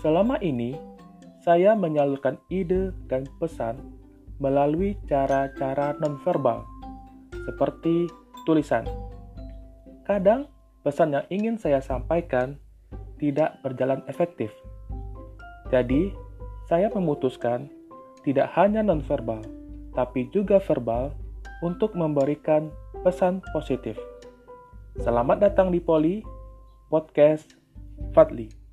Selama ini, saya menyalurkan ide dan pesan melalui cara-cara nonverbal, seperti tulisan. Kadang, pesan yang ingin saya sampaikan tidak berjalan efektif. Jadi, saya memutuskan tidak hanya nonverbal, tapi juga verbal untuk memberikan pesan positif. Selamat datang di Poli Podcast Fadli.